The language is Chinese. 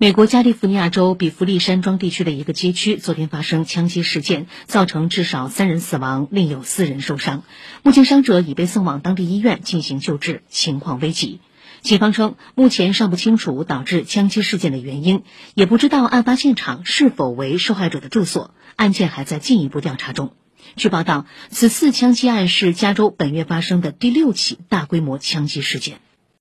美国加利福尼亚州比弗利山庄地区的一个街区昨天发生枪击事件造成至少三人死亡另有四人受伤。目前伤者已被送往当地医院进行救治情况危急。警方称目前尚不清楚导致枪击事件的原因也不知道案发现场是否为受害者的住所案件还在进一步调查中。据报道此次枪击案是加州本月发生的第六起大规模枪击事件。